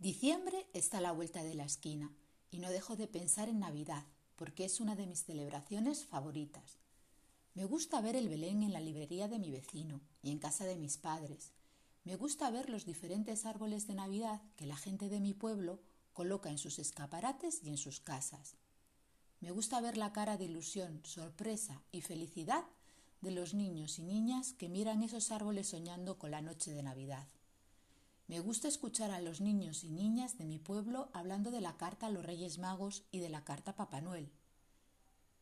Diciembre está a la vuelta de la esquina y no dejo de pensar en Navidad porque es una de mis celebraciones favoritas. Me gusta ver el Belén en la librería de mi vecino y en casa de mis padres. Me gusta ver los diferentes árboles de Navidad que la gente de mi pueblo coloca en sus escaparates y en sus casas. Me gusta ver la cara de ilusión, sorpresa y felicidad de los niños y niñas que miran esos árboles soñando con la noche de Navidad. Me gusta escuchar a los niños y niñas de mi pueblo hablando de la carta a los Reyes Magos y de la carta a Papá Noel.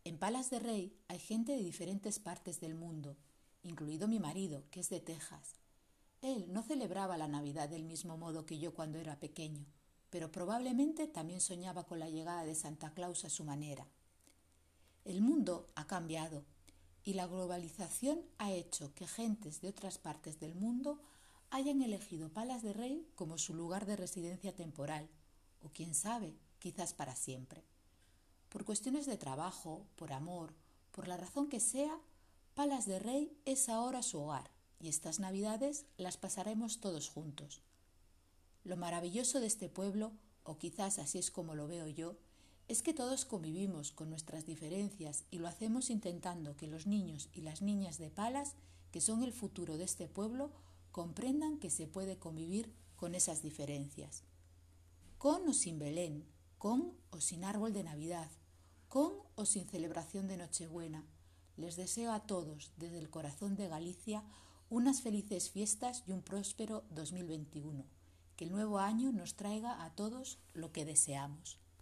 En Palas de Rey hay gente de diferentes partes del mundo, incluido mi marido, que es de Texas. Él no celebraba la Navidad del mismo modo que yo cuando era pequeño, pero probablemente también soñaba con la llegada de Santa Claus a su manera. El mundo ha cambiado y la globalización ha hecho que gentes de otras partes del mundo hayan elegido Palas de Rey como su lugar de residencia temporal, o quién sabe, quizás para siempre. Por cuestiones de trabajo, por amor, por la razón que sea, Palas de Rey es ahora su hogar, y estas navidades las pasaremos todos juntos. Lo maravilloso de este pueblo, o quizás así es como lo veo yo, es que todos convivimos con nuestras diferencias y lo hacemos intentando que los niños y las niñas de Palas, que son el futuro de este pueblo, comprendan que se puede convivir con esas diferencias. Con o sin Belén, con o sin árbol de Navidad, con o sin celebración de Nochebuena, les deseo a todos, desde el corazón de Galicia, unas felices fiestas y un próspero 2021. Que el nuevo año nos traiga a todos lo que deseamos.